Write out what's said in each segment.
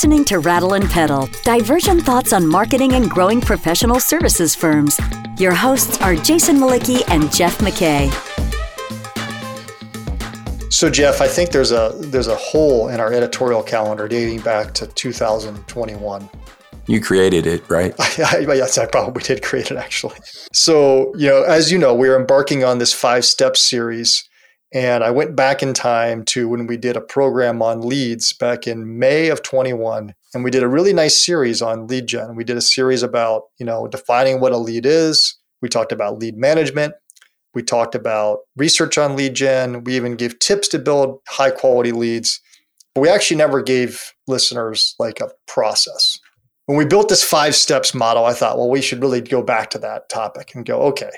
listening to Rattle and Pedal, divergent thoughts on marketing and growing professional services firms. Your hosts are Jason Mlicki and Jeff McKay. So Jeff, I think there's a there's a hole in our editorial calendar dating back to 2021. You created it, right? yes, I probably did create it actually. So, you know, as you know, we're embarking on this five step series and I went back in time to when we did a program on leads back in May of 21. And we did a really nice series on lead gen. We did a series about, you know, defining what a lead is. We talked about lead management. We talked about research on lead gen. We even gave tips to build high quality leads. But we actually never gave listeners like a process. When we built this five steps model, I thought, well, we should really go back to that topic and go, okay,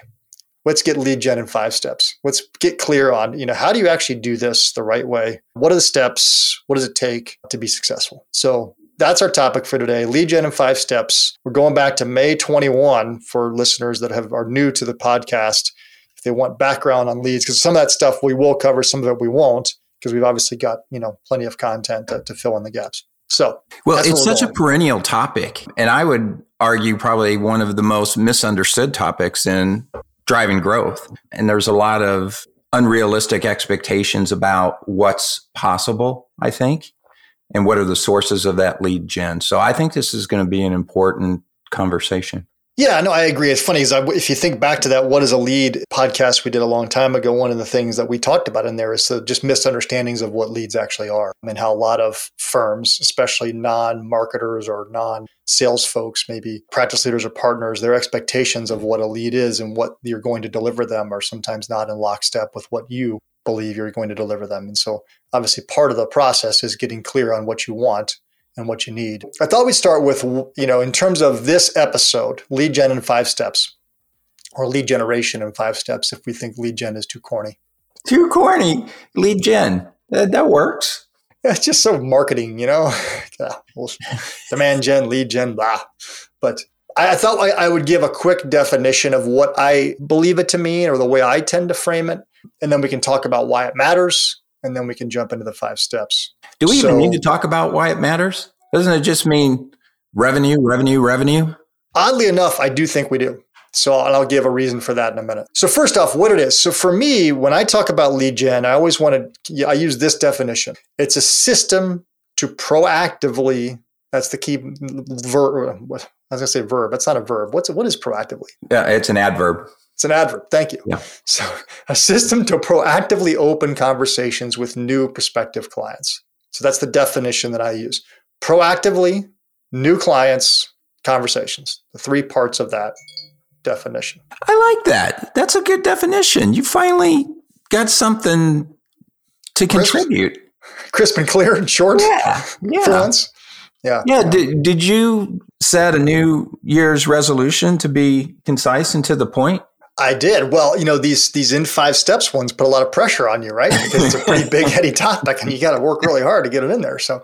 let's get lead gen in five steps. Let's get clear on, you know, how do you actually do this the right way? What are the steps? What does it take to be successful? So that's our topic for today. Lead gen in five steps. We're going back to May 21 for listeners that have are new to the podcast. If they want background on leads, because some of that stuff we will cover, some of it we won't, because we've obviously got, you know, plenty of content to, to fill in the gaps. So, well, it's such going. a perennial topic. And I would argue probably one of the most misunderstood topics in driving growth. And there's a lot of unrealistic expectations about what's possible, I think, and what are the sources of that lead gen. So I think this is going to be an important conversation. Yeah, no, I agree. It's funny because if you think back to that "What is a lead" podcast we did a long time ago, one of the things that we talked about in there is the just misunderstandings of what leads actually are, and how a lot of firms, especially non-marketers or non-sales folks, maybe practice leaders or partners, their expectations of what a lead is and what you're going to deliver them are sometimes not in lockstep with what you believe you're going to deliver them. And so, obviously, part of the process is getting clear on what you want and what you need. I thought we'd start with, you know, in terms of this episode, lead gen in five steps or lead generation in five steps if we think lead gen is too corny. Too corny. Lead gen. That, that works. Yeah, it's just so marketing, you know, demand gen, lead gen, blah. But I, I thought I, I would give a quick definition of what I believe it to mean or the way I tend to frame it. And then we can talk about why it matters and then we can jump into the five steps. Do we so, even need to talk about why it matters? Doesn't it just mean revenue, revenue, revenue? Oddly enough, I do think we do. So I'll give a reason for that in a minute. So first off, what it is. So for me, when I talk about lead gen, I always want to I use this definition. It's a system to proactively that's the key verb. I was going to say verb. That's not a verb. What's what is proactively? Yeah, it's an adverb. It's an adverb. Thank you. Yeah. So, a system to proactively open conversations with new prospective clients. So, that's the definition that I use. Proactively, new clients, conversations. The three parts of that definition. I like that. That's a good definition. You finally got something to crisp, contribute. Crisp and clear and short. Yeah. yeah. For once. Yeah. Yeah. Did, did you set a New Year's resolution to be concise and to the point? I did. Well, you know, these these in five steps ones put a lot of pressure on you, right? Because it's a pretty big heady topic and you got to work really hard to get it in there. So,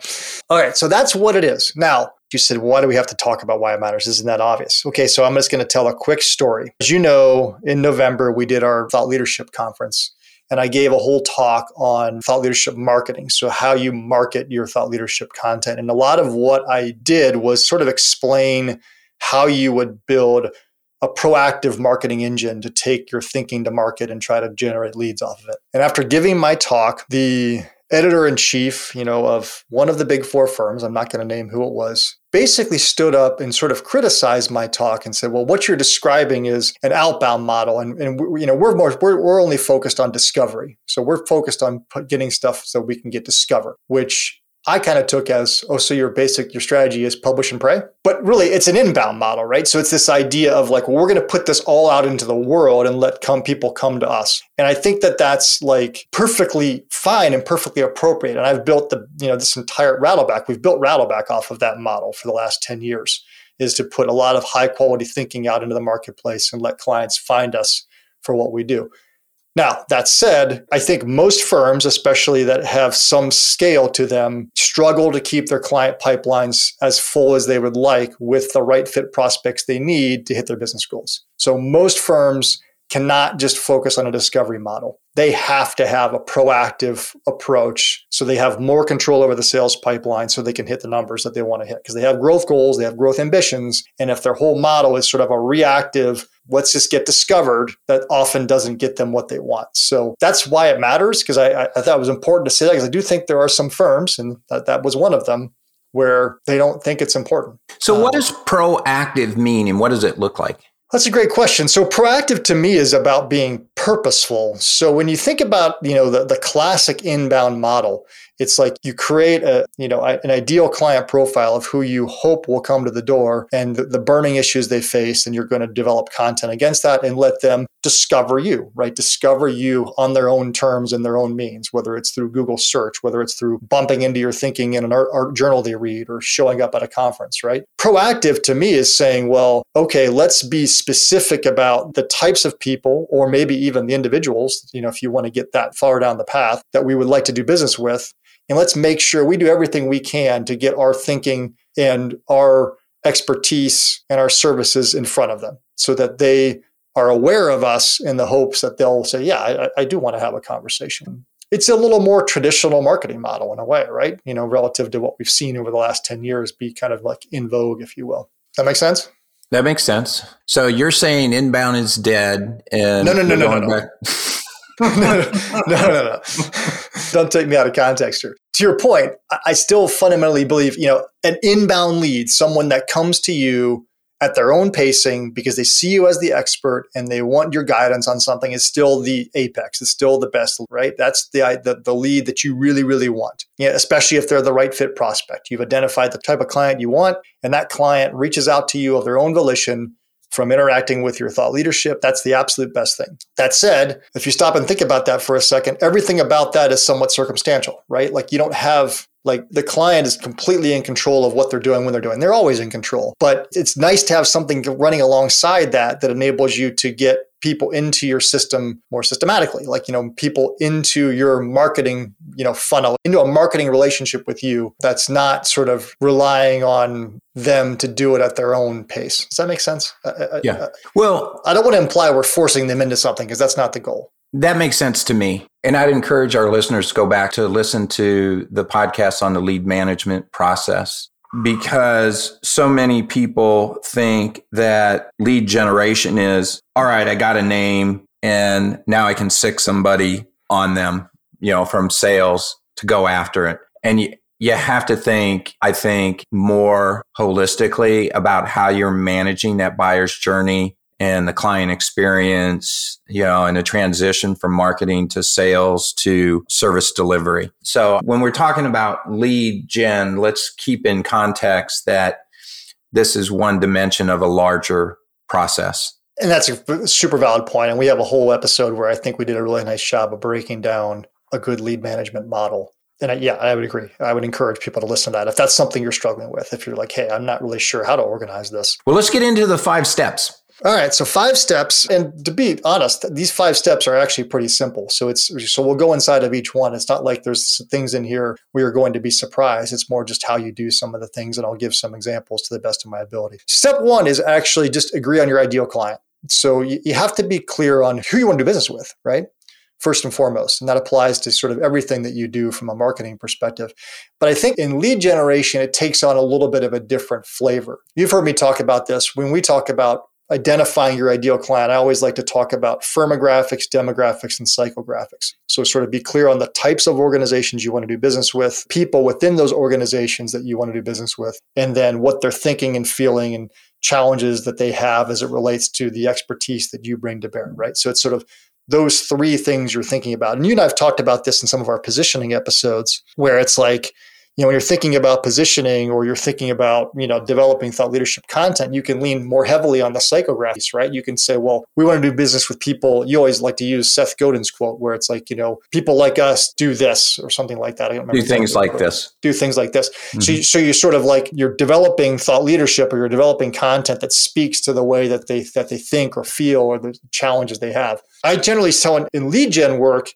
all right, so that's what it is. Now, you said, why do we have to talk about why it matters? Isn't that obvious? Okay, so I'm just going to tell a quick story. As you know, in November, we did our thought leadership conference and I gave a whole talk on thought leadership marketing. So, how you market your thought leadership content. And a lot of what I did was sort of explain how you would build a proactive marketing engine to take your thinking to market and try to generate leads off of it. And after giving my talk, the editor in chief, you know, of one of the big four firms, I'm not going to name who it was, basically stood up and sort of criticized my talk and said, "Well, what you're describing is an outbound model, and, and you know, we're more we're, we're only focused on discovery, so we're focused on getting stuff so we can get discovered, which I kind of took as, oh, so your basic, your strategy is publish and pray. But really, it's an inbound model, right? So it's this idea of like, well, we're going to put this all out into the world and let come people come to us. And I think that that's like perfectly fine and perfectly appropriate. And I've built the, you know, this entire Rattleback, we've built Rattleback off of that model for the last 10 years, is to put a lot of high quality thinking out into the marketplace and let clients find us for what we do. Now, that said, I think most firms, especially that have some scale to them, struggle to keep their client pipelines as full as they would like with the right fit prospects they need to hit their business goals. So most firms cannot just focus on a discovery model. They have to have a proactive approach so they have more control over the sales pipeline so they can hit the numbers that they want to hit because they have growth goals, they have growth ambitions. And if their whole model is sort of a reactive, let's just get discovered, that often doesn't get them what they want. So that's why it matters because I, I, thought it was important to say that because I do think there are some firms, and that, that was one of them, where they don't think it's important. So, what um, does proactive mean and what does it look like? That's a great question. So proactive to me is about being purposeful. So when you think about, you know, the, the classic inbound model, it's like you create a, you know, an ideal client profile of who you hope will come to the door and the, burning issues they face. And you're going to develop content against that and let them discover you, right? Discover you on their own terms and their own means, whether it's through Google search, whether it's through bumping into your thinking in an art, art journal they read or showing up at a conference, right? Proactive to me is saying, well, okay, let's be specific about the types of people or maybe even the individuals, you know, if you want to get that far down the path that we would like to do business with and let's make sure we do everything we can to get our thinking and our expertise and our services in front of them so that they are aware of us in the hopes that they'll say, Yeah, I, I do want to have a conversation. It's a little more traditional marketing model in a way, right? You know, relative to what we've seen over the last 10 years be kind of like in vogue, if you will. That makes sense? That makes sense. So you're saying inbound is dead and no, no, no, no, no, no. No, no, no, no, Don't take me out of context here. To your point, I still fundamentally believe, you know, an inbound lead, someone that comes to you at their own pacing because they see you as the expert and they want your guidance on something is still the apex. It's still the best, right? That's the, the, the lead that you really, really want. Yeah, especially if they're the right fit prospect. You've identified the type of client you want, and that client reaches out to you of their own volition from interacting with your thought leadership. That's the absolute best thing. That said, if you stop and think about that for a second, everything about that is somewhat circumstantial, right? Like you don't have like the client is completely in control of what they're doing when they're doing. They're always in control. But it's nice to have something running alongside that that enables you to get people into your system more systematically. Like you know people into your marketing you know funnel into a marketing relationship with you that's not sort of relying on them to do it at their own pace. Does that make sense? Uh, uh, uh, yeah. Well i don't want to imply we're forcing them into something because that's not the goal. that makes sense to me and i'd encourage our listeners to go back to listen to the podcast on the lead management process because so many people think that lead generation is all right, I got a name and now I can sick somebody on them, you know, from sales to go after it. And you, you have to think, I think, more holistically about how you're managing that buyer's journey and the client experience, you know, and a transition from marketing to sales to service delivery. So when we're talking about lead gen, let's keep in context that this is one dimension of a larger process. And that's a super valid point. And we have a whole episode where I think we did a really nice job of breaking down a good lead management model. And I, yeah, I would agree. I would encourage people to listen to that if that's something you're struggling with. If you're like, hey, I'm not really sure how to organize this. Well, let's get into the five steps. All right, so five steps, and to be honest, these five steps are actually pretty simple. So it's so we'll go inside of each one. It's not like there's things in here we are going to be surprised. It's more just how you do some of the things, and I'll give some examples to the best of my ability. Step one is actually just agree on your ideal client. So you, you have to be clear on who you want to do business with, right? First and foremost, and that applies to sort of everything that you do from a marketing perspective. But I think in lead generation, it takes on a little bit of a different flavor. You've heard me talk about this when we talk about identifying your ideal client, I always like to talk about firmographics, demographics, and psychographics. So, sort of be clear on the types of organizations you want to do business with, people within those organizations that you want to do business with, and then what they're thinking and feeling and challenges that they have as it relates to the expertise that you bring to bear, right? So, it's sort of those three things you're thinking about. And you and I have talked about this in some of our positioning episodes where it's like, you know, when you're thinking about positioning or you're thinking about, you know, developing thought leadership content, you can lean more heavily on the psychographics, right? You can say, well, we want to do business with people. You always like to use Seth Godin's quote where it's like, you know, people like us do this or something like that. I don't remember. Do things like this. Do things like this. Mm-hmm. So, you, so you sort of like you're developing thought leadership or you're developing content that speaks to the way that they that they think or feel or the challenges they have. I generally tell in, in lead gen work,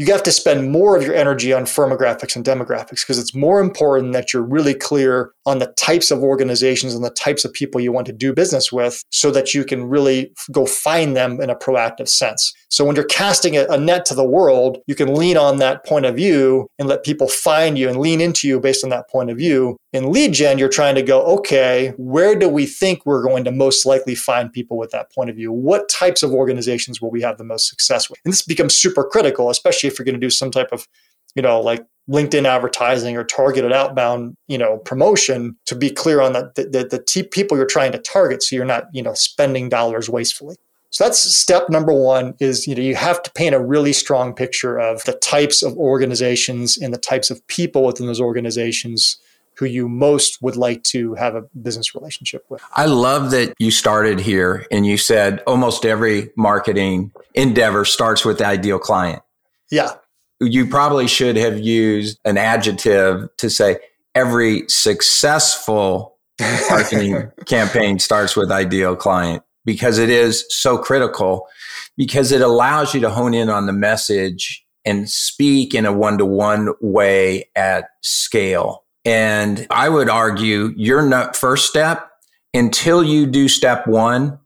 you have to spend more of your energy on firmographics and demographics because it's more important that you're really clear on the types of organizations and the types of people you want to do business with so that you can really go find them in a proactive sense. So when you're casting a, net to the world, you can lean on that point of view and let people find you and lean into you based on that point of view. In lead gen, you're trying to go, okay, where do we think we're going to most likely find people with that point of view? What types of organizations will we have the most success with? And this becomes super critical, especially if you're going to do some type of, you know, like LinkedIn advertising or targeted outbound, you know, promotion to be clear on the, the, the t- people you're trying to target so you're not, you know, spending dollars wastefully. So that's step number one is you know you have to paint a really strong picture of the types of organizations and the types of people within those organizations who you most would like to have a business relationship with. I love that you started here and you said almost every marketing endeavor starts with the ideal client. Yeah. You probably should have used an adjective to say every successful marketing campaign starts with ideal client because it is so critical because it allows you to hone in on the message and speak in a one to one way at scale. And I would argue your first step until you do step one,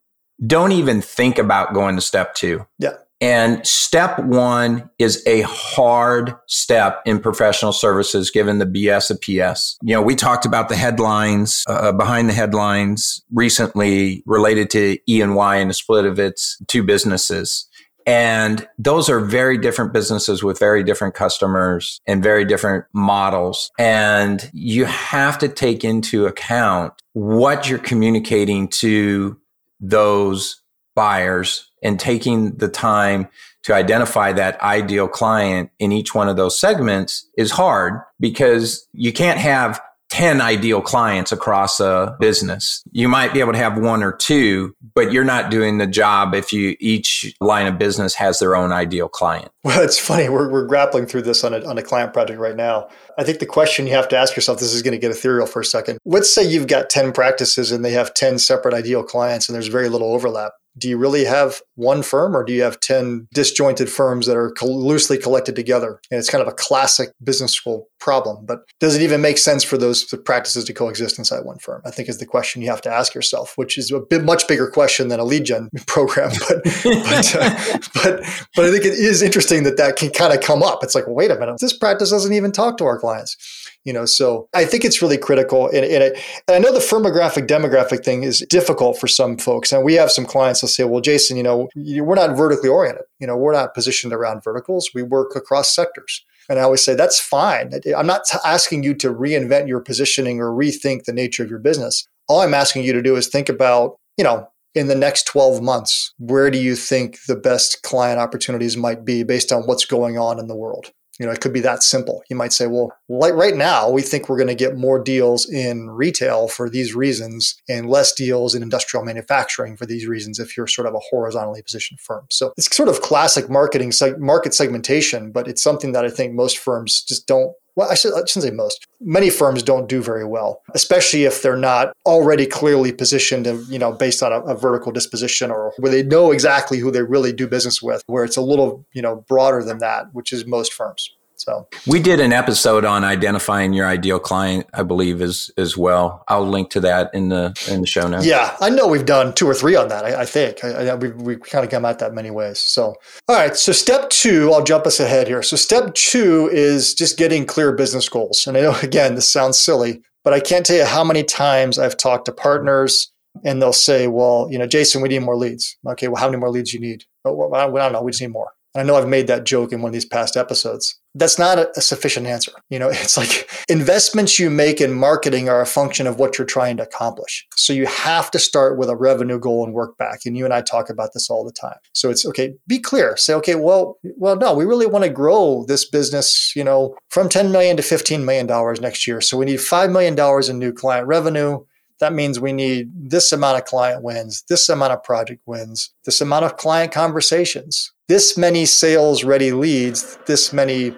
don't even think about going to step two. Yeah. And step one is a hard step in professional services, given the BS of PS. You know, we talked about the headlines, uh, behind the headlines recently related to E&Y and the split of its two businesses. And those are very different businesses with very different customers and very different models. And you have to take into account what you're communicating to those buyers and taking the time to identify that ideal client in each one of those segments is hard because you can't have 10 ideal clients across a business. You might be able to have one or two, but you're not doing the job if you each line of business has their own ideal client. Well, it's funny. We're, we're grappling through this on a, on a client project right now. I think the question you have to ask yourself, this is going to get ethereal for a second. Let's say you've got 10 practices and they have 10 separate ideal clients and there's very little overlap do you really have one firm or do you have 10 disjointed firms that are loosely collected together? And it's kind of a classic business school problem. But does it even make sense for those practices to coexist inside one firm? I think is the question you have to ask yourself, which is a bit much bigger question than a lead gen program. But but, uh, but but I think it is interesting that that can kind of come up. It's like, well, wait a minute, this practice doesn't even talk to our clients you know so i think it's really critical. And, and, it, and, i know the firmographic demographic thing is difficult for some folks. And we have some clients that say well jason you know we're not vertically oriented. You know we're not positioned around verticals. We work across sectors. And i always say that's fine. I'm not asking you to reinvent your positioning or rethink the nature of your business. All i'm asking you to do is think about you know in the next 12 months, where do you think the best client opportunities might be based on what's going on in the world? You know, it could be that simple. You might say, well, like right now, we think we're going to get more deals in retail for these reasons and less deals in industrial manufacturing for these reasons if you're sort of a horizontally positioned firm. So it's sort of classic marketing, market segmentation, but it's something that I think most firms just don't well, I, should, I shouldn't say most. Many firms don't do very well, especially if they're not already clearly positioned, and, you know, based on a, a, vertical disposition or where they know exactly who they really do business with. Where it's a little, you know, broader than that, which is most firms. So we did an episode on identifying your ideal client, I believe, as as well. I'll link to that in the in the show notes. Yeah, I know we've done two or three on that. I, I think I, I, we we kind of come at that many ways. So all right, so step two, I'll jump us ahead here. So step two is just getting clear business goals. And I know again this sounds silly, but I can't tell you how many times I've talked to partners and they'll say, "Well, you know, Jason, we need more leads." Okay, well, how many more leads you need? Oh, well, I don't know. We just need more. I know I've made that joke in one of these past episodes. That's not a, a, sufficient answer. You know, it's like investments you make in marketing are a function of what you're trying to accomplish. So you have to start with a revenue goal and work back. And you and I talk about this all the time. So it's okay, be clear. Say, okay, well, well, no, we really want to grow this business, you know, from 10 million to 15 million dollars next year. So we need $5 million in new client revenue that means we need this amount of client wins, this amount of project wins, this amount of client conversations, this many sales ready leads, this many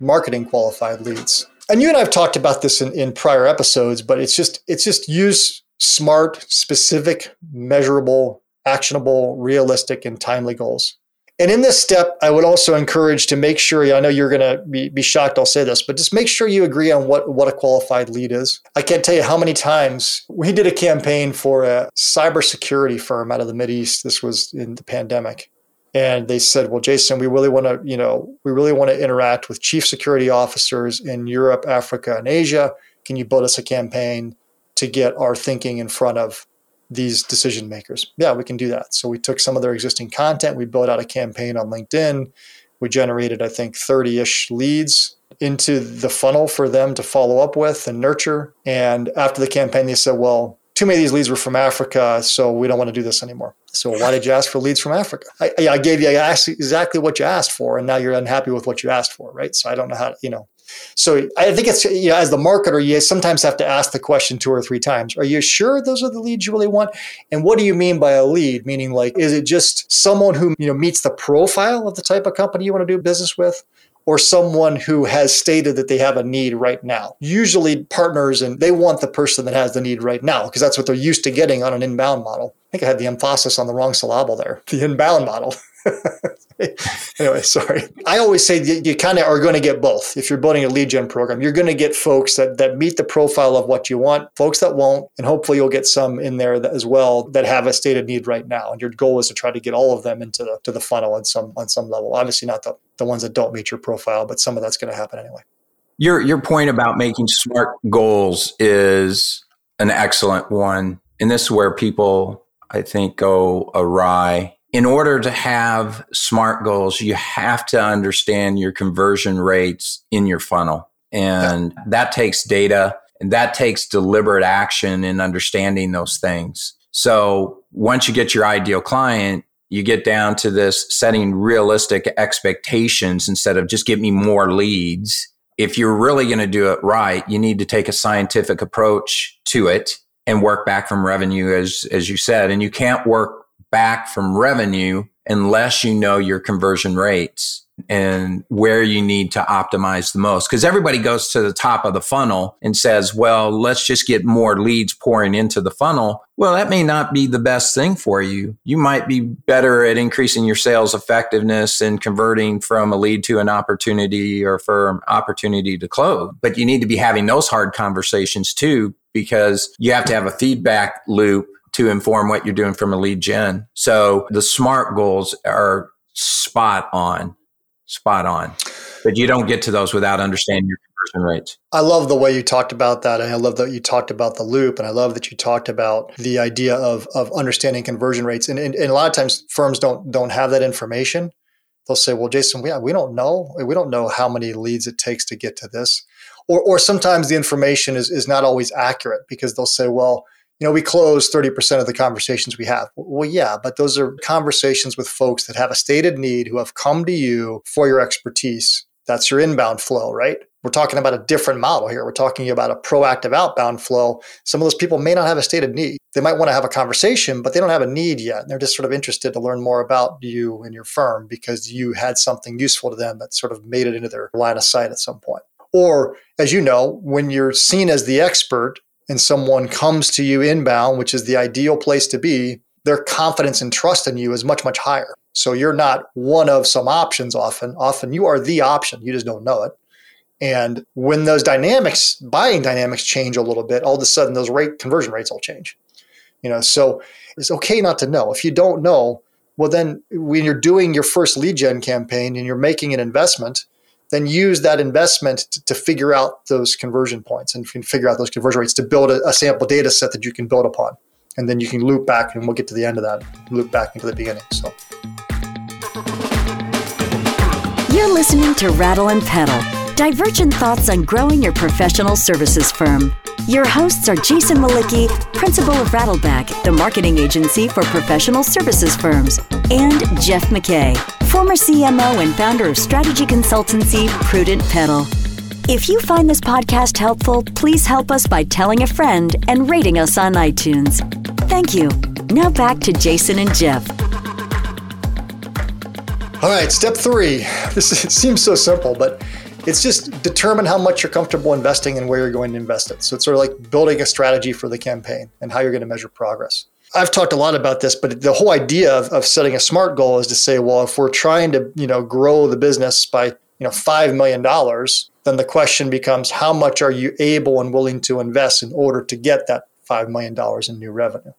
marketing qualified leads. And you and I have talked about this in, in prior episodes, but it's just it's just use smart, specific, measurable, actionable, realistic, and timely goals. And in this step, I would also encourage to make sure, I know you're going to be, be shocked I'll say this, but just make sure you agree on what, what a qualified lead is. I can't tell you how many times we did a campaign for a cybersecurity firm out of the Mideast. This was in the pandemic. And they said, well, Jason, we really want to, you know, we really want to interact with chief security officers in Europe, Africa, and Asia. Can you build us a campaign to get our thinking in front of these decision makers. Yeah, we can do that. So we took some of their existing content, we built out a campaign on LinkedIn. We generated, I think, 30 ish leads into the funnel for them to follow up with and nurture. And after the campaign, they said, well, too many of these leads were from Africa, so we don't want to do this anymore. So why did you ask for leads from Africa? I, I gave you I asked exactly what you asked for, and now you're unhappy with what you asked for, right? So I don't know how to, you know, so I think it's you know, as the marketer, you sometimes have to ask the question two or three times. Are you sure those are the leads you really want? And what do you mean by a lead? Meaning like, is it just someone who you know meets the profile of the type of company you want to do business with? Or someone who has stated that they have a need right now. Usually, partners and they want the person that has the need right now because that's what they're used to getting on an inbound model. I think I had the emphasis on the wrong syllable there. The inbound model. anyway, sorry. I always say you, you kind of are going to get both. If you're building a lead gen program, you're going to get folks that, that meet the profile of what you want, folks that won't, and hopefully you'll get some in there that, as well that have a stated need right now. And your goal is to try to get all of them into the, to the funnel on some on some level. Obviously, not the, the ones that don't meet your profile, but some of that's going to happen anyway. Your your point about making smart goals is an excellent one, and this is where people I think go awry in order to have smart goals, you have to understand your conversion rates in your funnel. And yeah. that takes data and that takes deliberate action in understanding those things. So once you get your ideal client, you get down to this setting realistic expectations instead of just give me more leads. If you're really going to do it right, you need to take a scientific approach to it and work back from revenue as as you said and you can't work back from revenue unless you know your conversion rates and where you need to optimize the most. Because everybody goes to the top of the funnel and says, well, let's just get more leads pouring into the funnel. Well, that may not be the best thing for you. You might be better at increasing your sales effectiveness and converting from a lead to an opportunity or from opportunity to close. But you need to be having those hard conversations too, because you have to have a feedback loop to inform what you're doing from a lead gen. So the SMART goals are spot on, spot on. But you don't get to those without understanding your conversion rates. I love the way you talked about that. And I love that you talked about the loop. And I love that you talked about the idea of, of understanding conversion rates. And, and, and a lot of times firms don't don't have that information. They'll say, well, Jason, we, we don't know. We don't know how many leads it takes to get to this. Or, or sometimes the information is, is not always accurate because they'll say, well, you know, we close 30% of the conversations we have. Well, yeah, but those are conversations with folks that have a stated need who have come to you for your expertise. That's your inbound flow, right? We're talking about a different model here. We're talking about a proactive outbound flow. Some of those people may not have a stated need. They might want to have a conversation, but they don't have a need yet. And they're just sort of interested to learn more about you and your firm because you had something useful to them that sort of made it into their line of sight at some point. Or, as you know, when you're seen as the expert and someone comes to you inbound, which is the ideal place to be, their confidence and trust in you is much, much higher. So you're not one of some options often. Often you are the option. You just don't know it. And when those dynamics, buying dynamics change a little bit, all of a sudden those rate conversion rates all change. You know, so it's okay not to know. If you don't know, well then when you're doing your first lead gen campaign and you're making an investment, then use that investment to, to, figure out those conversion points and figure out those conversion rates to build a, a, sample data set that you can build upon. And then you can loop back, and we'll get to the end of that, loop back into the beginning. So. You're listening to Rattle and Pedal, divergent thoughts on growing your professional services firm. Your hosts are Jason Mlicki, principal of Rattleback, the marketing agency for professional services firms, and Jeff McKay, former CMO and founder of strategy consultancy Prudent Pedal. If you find this podcast helpful, please help us by telling a friend and rating us on iTunes. Thank you. Now back to Jason and Jeff. All right, step three. This seems so simple, but it's just determine how much you're comfortable investing and where you're going to invest it. So it's sort of like building a strategy for the campaign and how you're going to measure progress. I've talked a lot about this, but the whole idea of, of setting a smart goal is to say, well, if we're trying to, you know, grow the business by, you know, $5 million, then the question becomes how much are you able and willing to invest in order to get that $5 million in new revenue?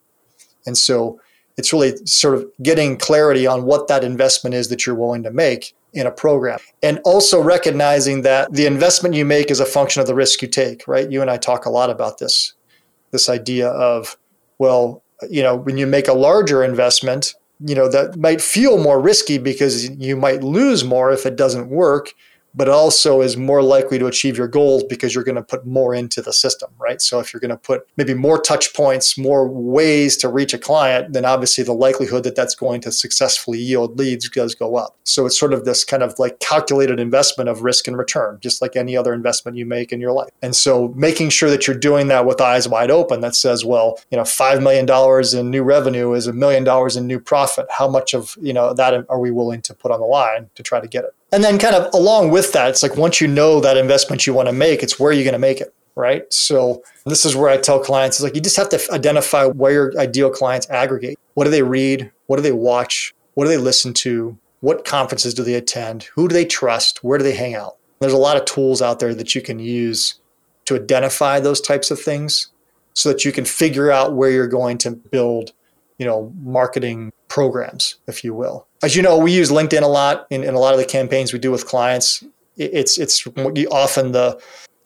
And so it's really sort of getting clarity on what that investment is that you're willing to make in a program. And also recognizing that the investment you make is a function of the risk you take, right? You and I talk a lot about this this idea of, well, you know, when you make a larger investment, you know, that might feel more risky because you might lose more if it doesn't work but also is more likely to achieve your goals because you're going to put more into the system, right? So if you're going to put maybe more touch points, more ways to reach a client, then obviously the likelihood that that's going to successfully yield leads does go up. So it's sort of this kind of like calculated investment of risk and return, just like any other investment you make in your life. And so making sure that you're doing that with eyes wide open that says, well, you know, $5 million in new revenue is a million dollars in new profit. How much of, you know, that are we willing to put on the line to try to get it? And then, kind of along with that, it's like once you know that investment you want to make, it's where you're going to make it, right? So, this is where I tell clients, it's like you just have to identify where your ideal clients aggregate. What do they read? What do they watch? What do they listen to? What conferences do they attend? Who do they trust? Where do they hang out? There's a lot of tools out there that you can use to identify those types of things so that you can figure out where you're going to build, you know, marketing programs, if you will. As you know, we use LinkedIn a lot in, in a lot of the campaigns we do with clients. It's it's often the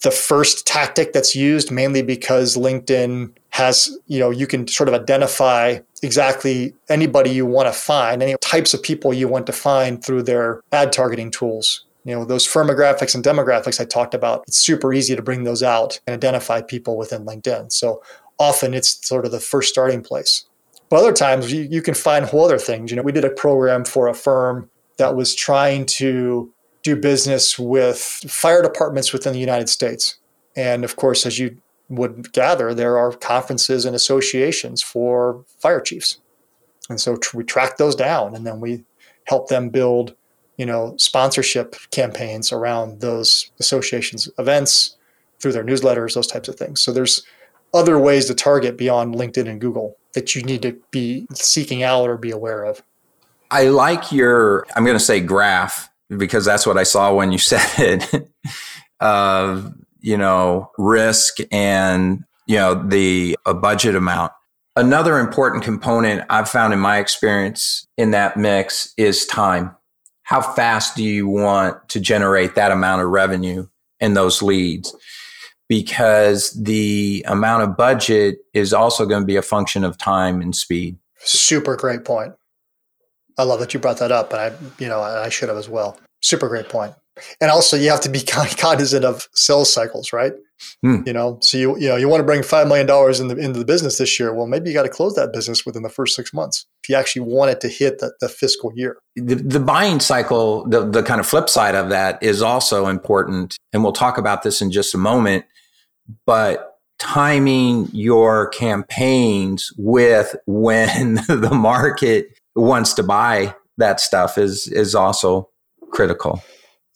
the first tactic that's used mainly because LinkedIn has, you know, you can sort of identify exactly anybody you want to find, any types of people you want to find through their ad targeting tools. You know, those firmographics and demographics I talked about, it's super easy to bring those out and identify people within LinkedIn. So often it's sort of the first starting place. But other times you, you can find whole other things. You know, we did a program for a firm that was trying to do business with fire departments within the United States. And of course, as you would gather, there are conferences and associations for fire chiefs. And so we track those down and then we help them build, you know, sponsorship campaigns around those associations events through their newsletters, those types of things. So there's other ways to target beyond LinkedIn and Google that you need to be seeking out or be aware of? I like your, I'm going to say graph because that's what I saw when you said it of, you know, risk and, you know, the a budget amount. Another important component I've found in my experience in that mix is time. How fast do you want to generate that amount of revenue and those leads? Because the amount of budget is also going to be a function of time and speed. Super great point. I love that you brought that up, and I, you know, I should have as well. Super great point. And also, you have to be cognizant of sales cycles, right? Hmm. You know, so you you know you want to bring five million dollars in the, into the business this year. Well, maybe you got to close that business within the first six months if you actually want it to hit the, the fiscal year. The, the buying cycle, the the kind of flip side of that is also important, and we'll talk about this in just a moment but timing your campaigns with when the market wants to buy that stuff is is also critical.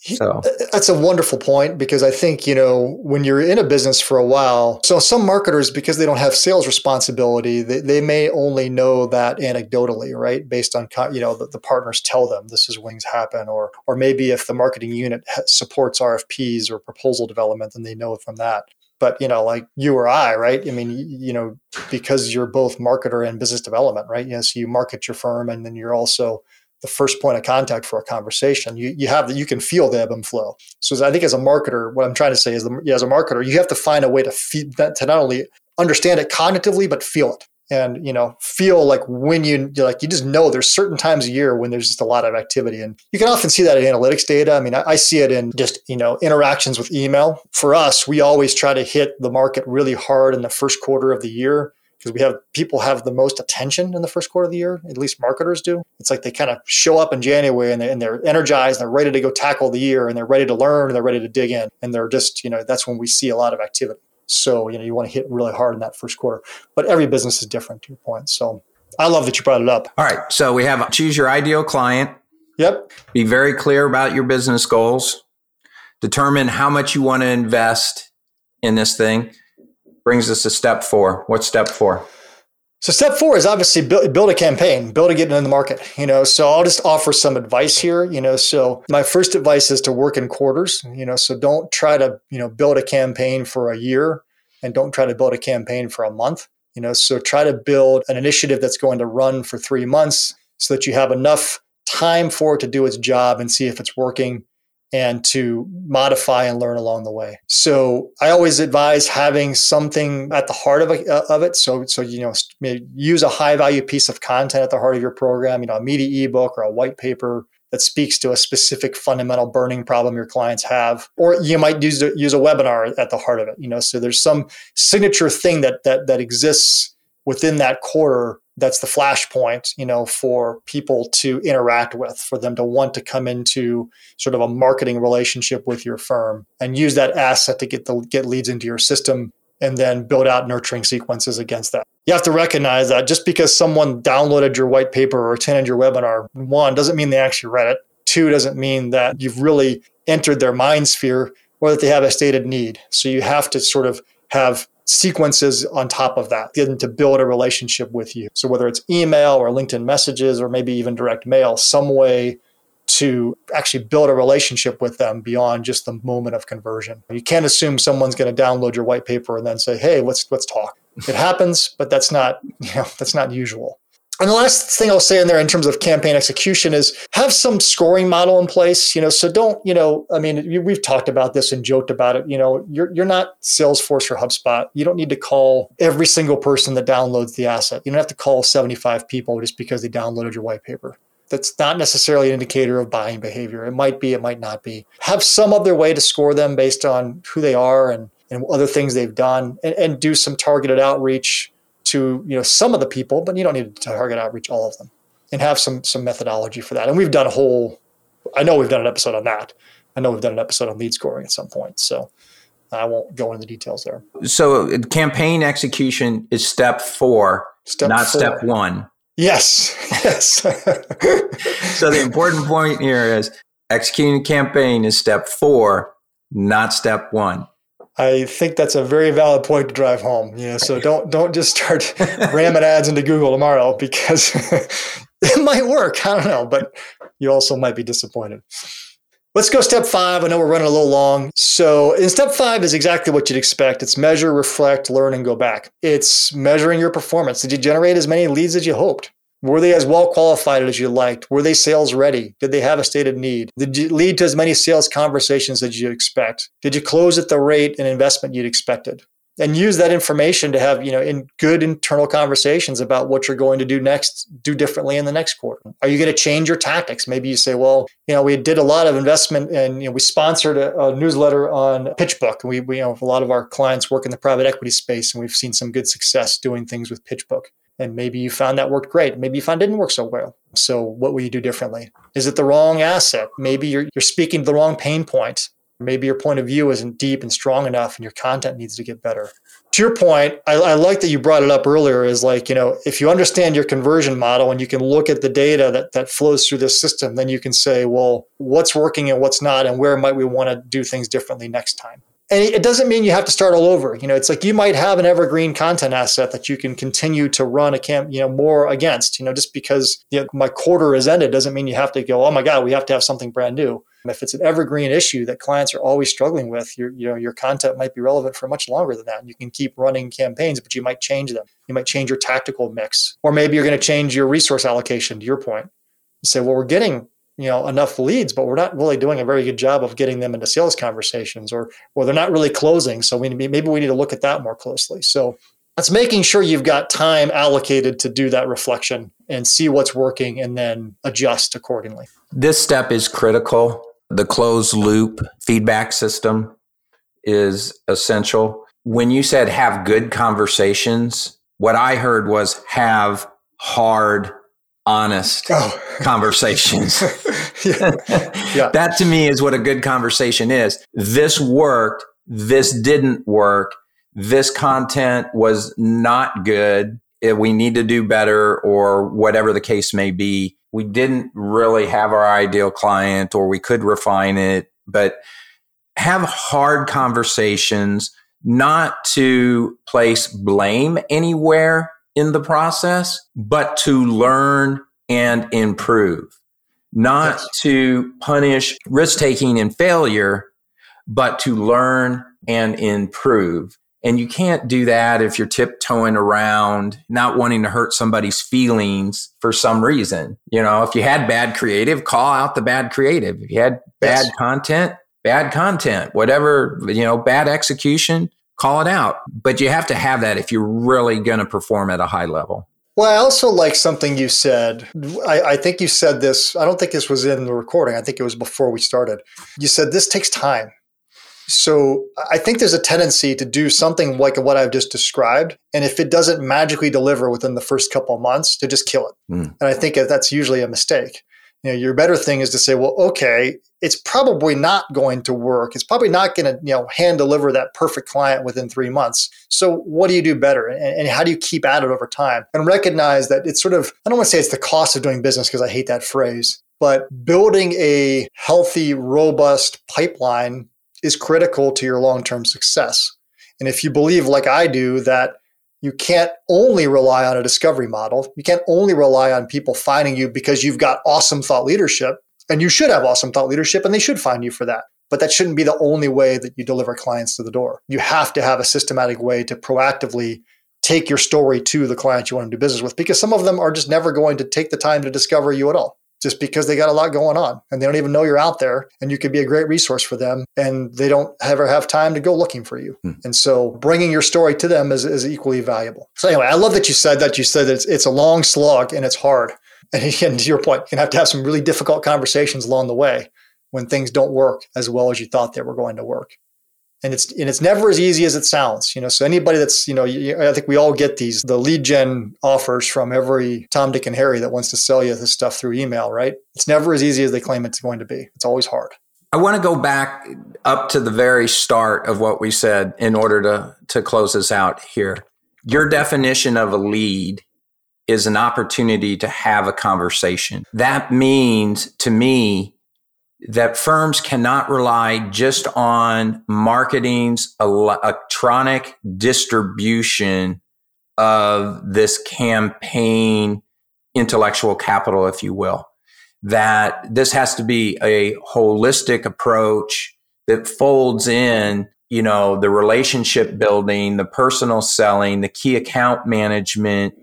So uh, that's a wonderful point because I think, you know, when you're in a business for a while, so some marketers, because they don't have sales responsibility, they, they may only know that anecdotally, right? Based on, you know, the, the partners tell them this is wings happen, or, or maybe if the marketing unit supports RFPs or proposal development, then they know it from that but you know like you or i right? I mean you know because you're both marketer and business development right? You know so you market your firm and then you're also the first point of contact for a conversation. You, you have that you can feel the ebb and flow. So i think as a marketer what i'm trying to say is the, as a marketer you have to find a way to feed that to not only understand it cognitively but feel it and you know feel like when you like you just know there's certain times a year when there's just a lot of activity. And you can often see that in analytics data. I mean I, I, see it in just you know interactions with email. For us we always try to hit the market really hard in the first quarter of the year because we have people have the most attention in the first quarter of the year at least marketers do. It's like they kind of show up in january and, they, and they're energized and they're ready to go tackle the year and they're ready to learn and they're ready to dig in. And they're just you know that's when we see a lot of activity so, you know, you want to hit really hard in that first quarter. But every business is different to your point. So I love that you brought it up. All right. So we have choose your ideal client. Yep. Be very clear about your business goals. Determine how much you want to invest in this thing. Brings us to step four. What's step four? So step four is obviously build, build a campaign, build a get in the market. You know, so I'll just offer some advice here. You know, so my first advice is to work in quarters. You know, so don't try to you know build a campaign for a year, and don't try to build a campaign for a month. You know, so try to build an initiative that's going to run for three months, so that you have enough time for it to do its job and see if it's working and to modify and learn along the way. So I always advise having something at the heart of, uh, of it. So, so, you know, use a high value piece of content at the heart of your program, you know, a media ebook or a white paper that speaks to a specific fundamental burning problem your clients have. Or you might use, use a webinar at the heart of it, you know, so there's some signature thing that, that, that exists within that quarter that's the flashpoint, you know, for people to interact with, for them to want to come into sort of a marketing relationship with your firm and use that asset to get the get leads into your system and then build out nurturing sequences against that. You have to recognize that just because someone downloaded your white paper or attended your webinar, one doesn't mean they actually read it. Two doesn't mean that you've really entered their mind sphere or that they have a stated need. So you have to sort of have sequences on top of that, getting to build a relationship with you. So whether it's email or LinkedIn messages or maybe even direct mail, some way to actually build a relationship with them beyond just the moment of conversion. You can't assume someone's going to download your white paper and then say, "Hey, let's let's talk." It happens, but that's not, you know, that's not usual. And the last thing I'll say in there in terms of campaign execution is have some scoring model in place. You know, so don't, you know, I mean, we've talked about this and joked about it. You know, you're you're not Salesforce or HubSpot. You don't need to call every single person that downloads the asset. You don't have to call 75 people just because they downloaded your white paper. That's not necessarily an indicator of buying behavior. It might be, it might not be. Have some other way to score them based on who they are and, and other things they've done and, and do some targeted outreach to you know some of the people, but you don't need to target outreach all of them, and have some some methodology for that. And we've done a whole. I know we've done an episode on that. I know we've done an episode on lead scoring at some point. So I won't go into the details there. So campaign execution is step four, step not four. step one. Yes. Yes. so the important point here is executing a campaign is step four, not step one. I think that's a very valid point to drive home. You know, so don't don't just start ramming ads into Google tomorrow because it might work. I don't know, but you also might be disappointed. Let's go step five. I know we're running a little long. So, in step five is exactly what you'd expect. It's measure, reflect, learn, and go back. It's measuring your performance. Did you generate as many leads as you hoped? Were they as well qualified as you liked? Were they sales ready? Did they have a stated need? Did you lead to as many sales conversations as you expect? Did you close at the rate and investment you'd expected? And use that information to have, you know, in good internal conversations about what you're going to do next, do differently in the next quarter. Are you going to change your tactics? Maybe you say, well, you know, we did a lot of investment and you know, we sponsored a, a newsletter on PitchBook. We, we, you know, a lot of our clients work in the private equity space and we've seen some good success doing things with PitchBook and maybe you found that worked great. Maybe you found it didn't work so well. So what will you do differently? Is it the wrong asset? Maybe you're, you're speaking to the wrong pain point. Maybe your point of view isn't deep and strong enough and your content needs to get better. To your point, I, I like that you brought it up earlier is like, you know, if you understand your conversion model and you can look at the data that, that flows through this system, then you can say, well, what's working and what's not, and where might we want to do things differently next time and it doesn't mean you have to start all over. You know, it's like you might have an evergreen content asset that you can continue to run a camp, you know, more against. You know, just because you know, my quarter is ended doesn't mean you have to go. Oh my God, we have to have something brand new. If it's an evergreen issue that clients are always struggling with, your you know your content might be relevant for much longer than that. And You can keep running campaigns, but you might change them. You might change your tactical mix, or maybe you're going to change your resource allocation. To your point, you say, well, we're getting you know enough leads but we're not really doing a very good job of getting them into sales conversations or or they're not really closing. So we maybe we need to look at that more closely. So that's making sure you've got time allocated to do that reflection and see what's working and then adjust accordingly. This step is critical. The closed loop feedback system is essential. When you said have good conversations what i heard was have hard honest oh. conversations. yeah. yeah. that to me is what a good conversation is. This worked. This didn't work. This content was not good. Eh, we need to do better or whatever the case may be. We didn't really have our ideal client or we could refine it, but have hard conversations, not to place blame anywhere, in the process, but to learn and improve, not yes. to punish risk taking and failure, but to learn and improve. And you can't do that if you're tiptoeing around, not wanting to hurt somebody's feelings for some reason. You know, if you had bad creative, call out the bad creative. If you had bad yes. content, bad content, whatever, you know, bad execution, call it out. But you have to have that if you're really going to perform at a high level. Well, I also like something you said. I, I, think you said this. I don't think this was in the recording. I think it was before we started. You said this takes time. So I think there's a tendency to do something like what I've just described. And if it doesn't magically deliver within the first couple of months, to just kill it. Mm. And I think that's usually a mistake. You know, your better thing is to say, well, okay, it's probably not going to work. It's probably not going to, you know, hand deliver that perfect client within three months. So what do you do better? And, and how do you keep at it over time? And recognize that it's sort of, I don't want to say it's the cost of doing business because I hate that phrase, but building a healthy, robust pipeline is critical to your long term success. And if you believe, like I do, that you can't only rely on a discovery model, you can't only rely on people finding you because you've got awesome thought leadership, and you should have awesome thought leadership, and they should find you for that. But that shouldn't be the only way that you deliver clients to the door. You have to have a systematic way to proactively take your story to the clients you want to do business with because some of them are just never going to take the time to discover you at all just because they got a lot going on and they don't even know you're out there and you could be a great resource for them and they don't ever have time to go looking for you. Hmm. And so bringing your story to them is, is equally valuable. So anyway, I love that you said that. You said that it's, it's a long slog and it's hard. And again, to your point, you have to have some really difficult conversations along the way when things don't work as well as you thought they were going to work and it's and it's never as easy as it sounds you know? So anybody that's you know i think we all get these the lead gen offers from every tom dick and harry that wants to sell you this stuff through email right? It's never as easy as they claim it's going to be. It's always hard. I want to go back up to the very start of what we said in order to to close this out here. Your definition of a lead is an opportunity to have a conversation. That means to me that firms cannot rely just on marketing's electronic distribution of this campaign intellectual capital, if you will. That this has to be a holistic approach that folds in, you know, the relationship building, the personal selling, the key account management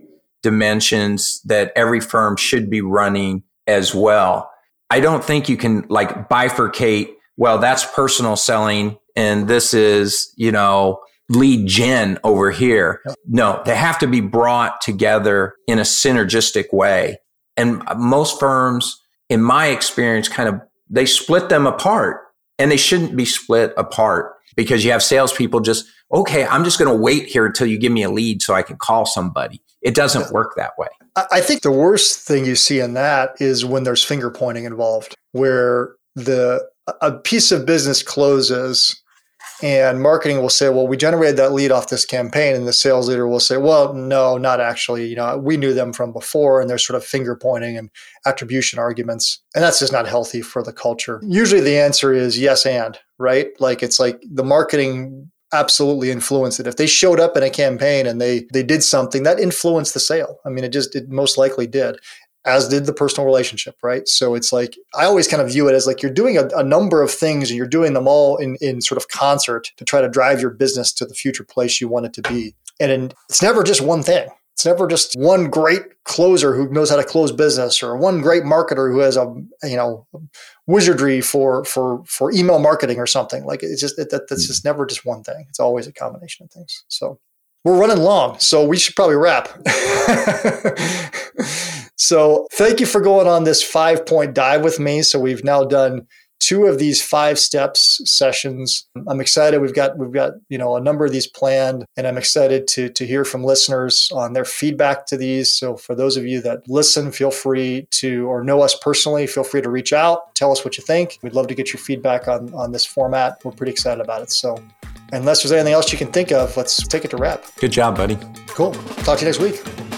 dimensions that every firm should be running as well. I don't think you can like bifurcate, well, that's personal selling and this is, you know, lead gen over here. No, they have to be brought together in a synergistic way. And uh, most firms, in my experience, kind of they split them apart and they shouldn't be split apart because you have salespeople just, okay, I'm just going to wait here until you give me a lead so I can call somebody. It doesn't work that way. I think the worst thing you see in that is when there's finger pointing involved, where the a piece of business closes and marketing will say, well, we generated that lead off this campaign. And the sales leader will say, well, no, not actually. You know, we knew them from before. And there's sort of finger pointing and attribution arguments. And that's just not healthy for the culture. Usually the answer is yes and, right? Like it's like the marketing absolutely influence it. If they showed up in a campaign and they they did something that influenced the sale, I mean, it just it most likely did, as did the personal relationship, right? So it's like I always kind of view it as like you're doing a, a number of things and you're doing them all in in sort of concert to try to drive your business to the future place you want it to be. And in, it's never just one thing. It's never just one great closer who knows how to close business or one great marketer who has a you know wizardry for for for email marketing or something. Like it's just that that's hmm. just never just one thing. It's always a combination of things. So we're running long, so we should probably wrap. so thank you for going on this five point dive with me. So we've now done two of these five steps sessions. I'm excited. We've got we've got you know a number of these planned, and I'm excited to to hear from listeners on their feedback to these. So for those of you that listen, feel free to or know us personally, feel free to reach out, tell us what you think. We'd love to get your feedback on on this format. We're pretty excited about it. So unless there's anything else you can think of, let's take it to wrap. Good job, buddy. Cool. Talk to you next week.